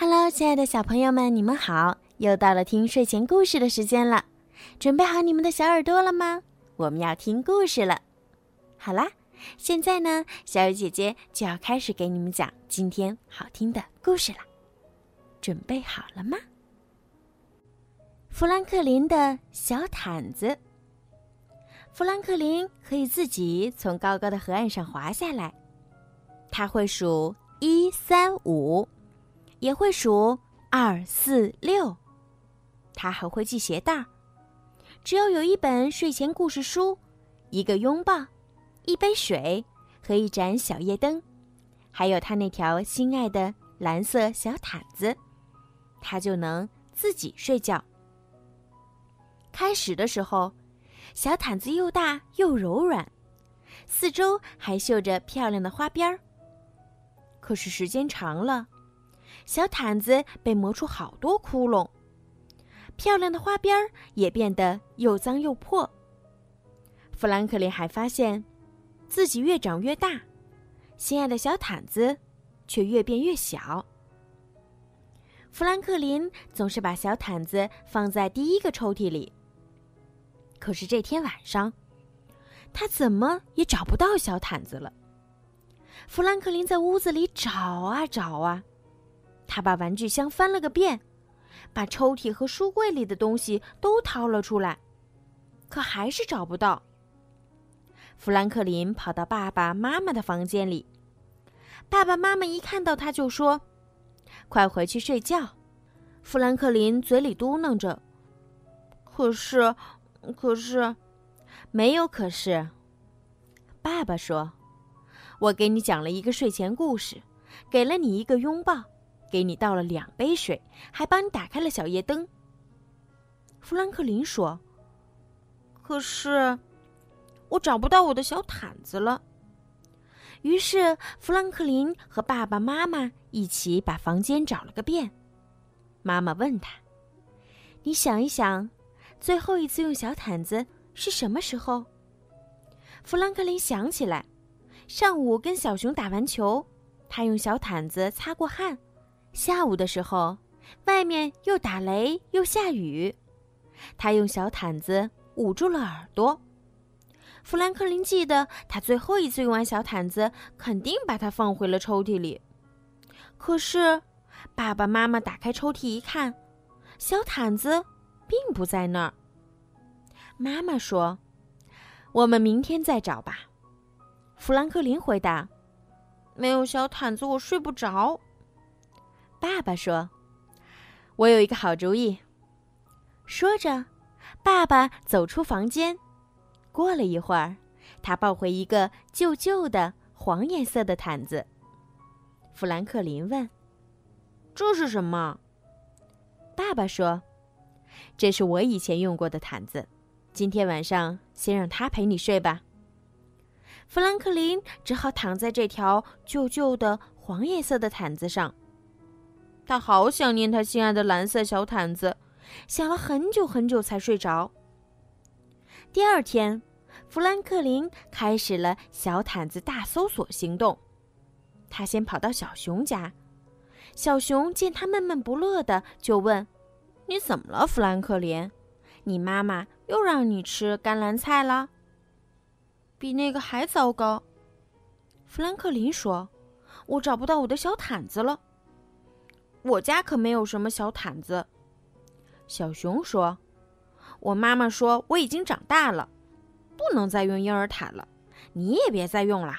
Hello，亲爱的小朋友们，你们好！又到了听睡前故事的时间了，准备好你们的小耳朵了吗？我们要听故事了。好啦，现在呢，小雨姐姐就要开始给你们讲今天好听的故事了。准备好了吗？富兰克林的小毯子。富兰克林可以自己从高高的河岸上滑下来，他会数一三五。也会数二四六，他还会系鞋带儿。只要有一本睡前故事书、一个拥抱、一杯水和一盏小夜灯，还有他那条心爱的蓝色小毯子，他就能自己睡觉。开始的时候，小毯子又大又柔软，四周还绣着漂亮的花边儿。可是时间长了，小毯子被磨出好多窟窿，漂亮的花边也变得又脏又破。富兰克林还发现，自己越长越大，心爱的小毯子却越变越小。富兰克林总是把小毯子放在第一个抽屉里，可是这天晚上，他怎么也找不到小毯子了。富兰克林在屋子里找啊找啊。他把玩具箱翻了个遍，把抽屉和书柜里的东西都掏了出来，可还是找不到。富兰克林跑到爸爸妈妈的房间里，爸爸妈妈一看到他就说：“快回去睡觉。”富兰克林嘴里嘟囔着：“可是，可是，没有可是。”爸爸说：“我给你讲了一个睡前故事，给了你一个拥抱。”给你倒了两杯水，还帮你打开了小夜灯。富兰克林说：“可是，我找不到我的小毯子了。”于是，富兰克林和爸爸妈妈一起把房间找了个遍。妈妈问他：“你想一想，最后一次用小毯子是什么时候？”富兰克林想起来，上午跟小熊打完球，他用小毯子擦过汗。下午的时候，外面又打雷又下雨，他用小毯子捂住了耳朵。富兰克林记得，他最后一次用完小毯子，肯定把它放回了抽屉里。可是，爸爸妈妈打开抽屉一看，小毯子并不在那儿。妈妈说：“我们明天再找吧。”富兰克林回答：“没有小毯子，我睡不着。”爸爸说：“我有一个好主意。”说着，爸爸走出房间。过了一会儿，他抱回一个旧旧的黄颜色的毯子。富兰克林问：“这是什么？”爸爸说：“这是我以前用过的毯子。今天晚上先让他陪你睡吧。”富兰克林只好躺在这条旧旧的黄颜色的毯子上。他好想念他心爱的蓝色小毯子，想了很久很久才睡着。第二天，富兰克林开始了小毯子大搜索行动。他先跑到小熊家，小熊见他闷闷不乐的，就问：“你怎么了，富兰克林？你妈妈又让你吃甘蓝菜了？”比那个还糟糕，富兰克林说：“我找不到我的小毯子了。”我家可没有什么小毯子，小熊说：“我妈妈说我已经长大了，不能再用婴儿毯了，你也别再用了。”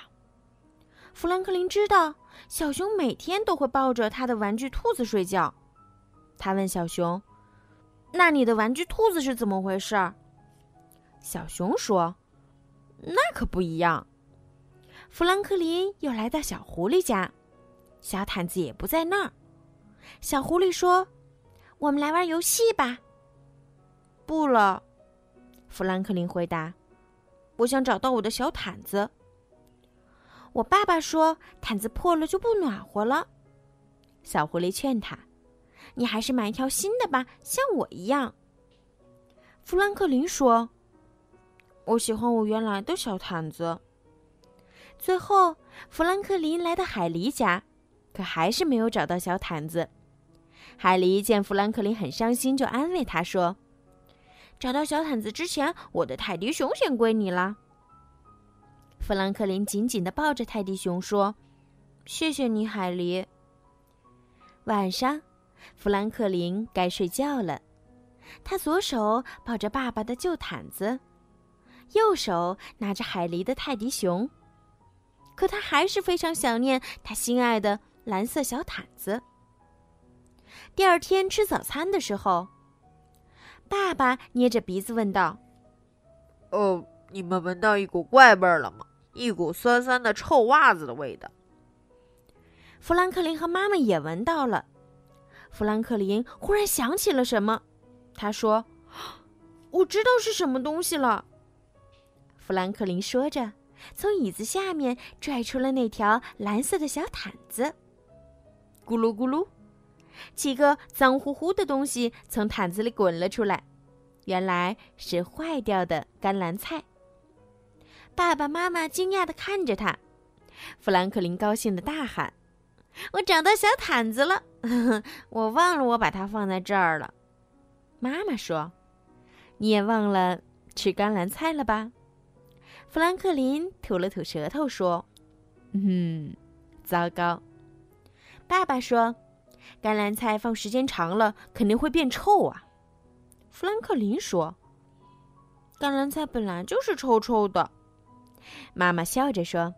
富兰克林知道小熊每天都会抱着他的玩具兔子睡觉，他问小熊：“那你的玩具兔子是怎么回事？”小熊说：“那可不一样。”富兰克林又来到小狐狸家，小毯子也不在那儿。小狐狸说：“我们来玩游戏吧。”不了，富兰克林回答：“我想找到我的小毯子。”我爸爸说：“毯子破了就不暖和了。”小狐狸劝他：“你还是买一条新的吧，像我一样。”富兰克林说：“我喜欢我原来的小毯子。”最后，富兰克林来到海狸家，可还是没有找到小毯子。海狸见富兰克林很伤心，就安慰他说：“找到小毯子之前，我的泰迪熊先归你了。”富兰克林紧紧地抱着泰迪熊说：“谢谢你，海狸。”晚上，富兰克林该睡觉了。他左手抱着爸爸的旧毯子，右手拿着海狸的泰迪熊。可他还是非常想念他心爱的蓝色小毯子。第二天吃早餐的时候，爸爸捏着鼻子问道：“哦，你们闻到一股怪味儿了吗？一股酸酸的臭袜子的味道。”富兰克林和妈妈也闻到了。富兰克林忽然想起了什么，他说：“我知道是什么东西了。”富兰克林说着，从椅子下面拽出了那条蓝色的小毯子。咕噜咕噜。几个脏乎乎的东西从毯子里滚了出来，原来是坏掉的甘蓝菜。爸爸妈妈惊讶地看着他，富兰克林高兴地大喊：“我找到小毯子了！我忘了我把它放在这儿了。”妈妈说：“你也忘了吃甘蓝菜了吧？”富兰克林吐了吐舌头说：“嗯，糟糕。”爸爸说。甘蓝菜放时间长了肯定会变臭啊，富兰克林说。甘蓝菜本来就是臭臭的，妈妈笑着说：“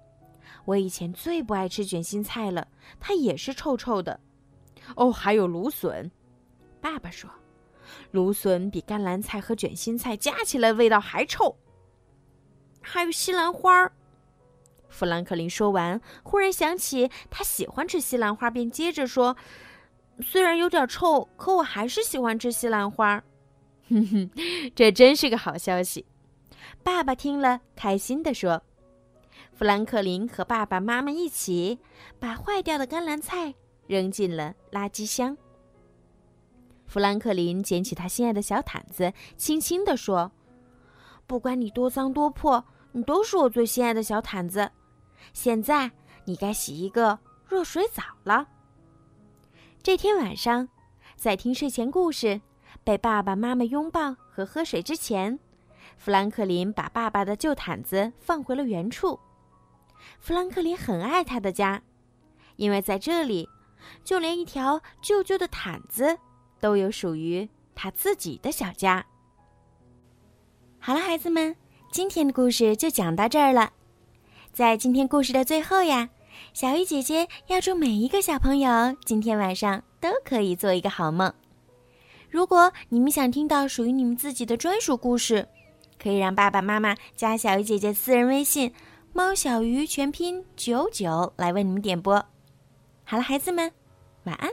我以前最不爱吃卷心菜了，它也是臭臭的。”哦，还有芦笋，爸爸说，芦笋比甘蓝菜和卷心菜加起来味道还臭。还有西兰花儿，富兰克林说完，忽然想起他喜欢吃西兰花，便接着说。虽然有点臭，可我还是喜欢吃西兰花。哼哼，这真是个好消息。爸爸听了，开心地说：“富兰克林和爸爸妈妈一起把坏掉的甘蓝菜扔进了垃圾箱。”富兰克林捡起他心爱的小毯子，轻轻地说：“不管你多脏多破，你都是我最心爱的小毯子。现在你该洗一个热水澡了。”这天晚上，在听睡前故事、被爸爸妈妈拥抱和喝水之前，富兰克林把爸爸的旧毯子放回了原处。富兰克林很爱他的家，因为在这里，就连一条旧旧的毯子都有属于他自己的小家。好了，孩子们，今天的故事就讲到这儿了。在今天故事的最后呀。小鱼姐姐要祝每一个小朋友今天晚上都可以做一个好梦。如果你们想听到属于你们自己的专属故事，可以让爸爸妈妈加小鱼姐姐私人微信“猫小鱼”全拼九九来为你们点播。好了，孩子们，晚安。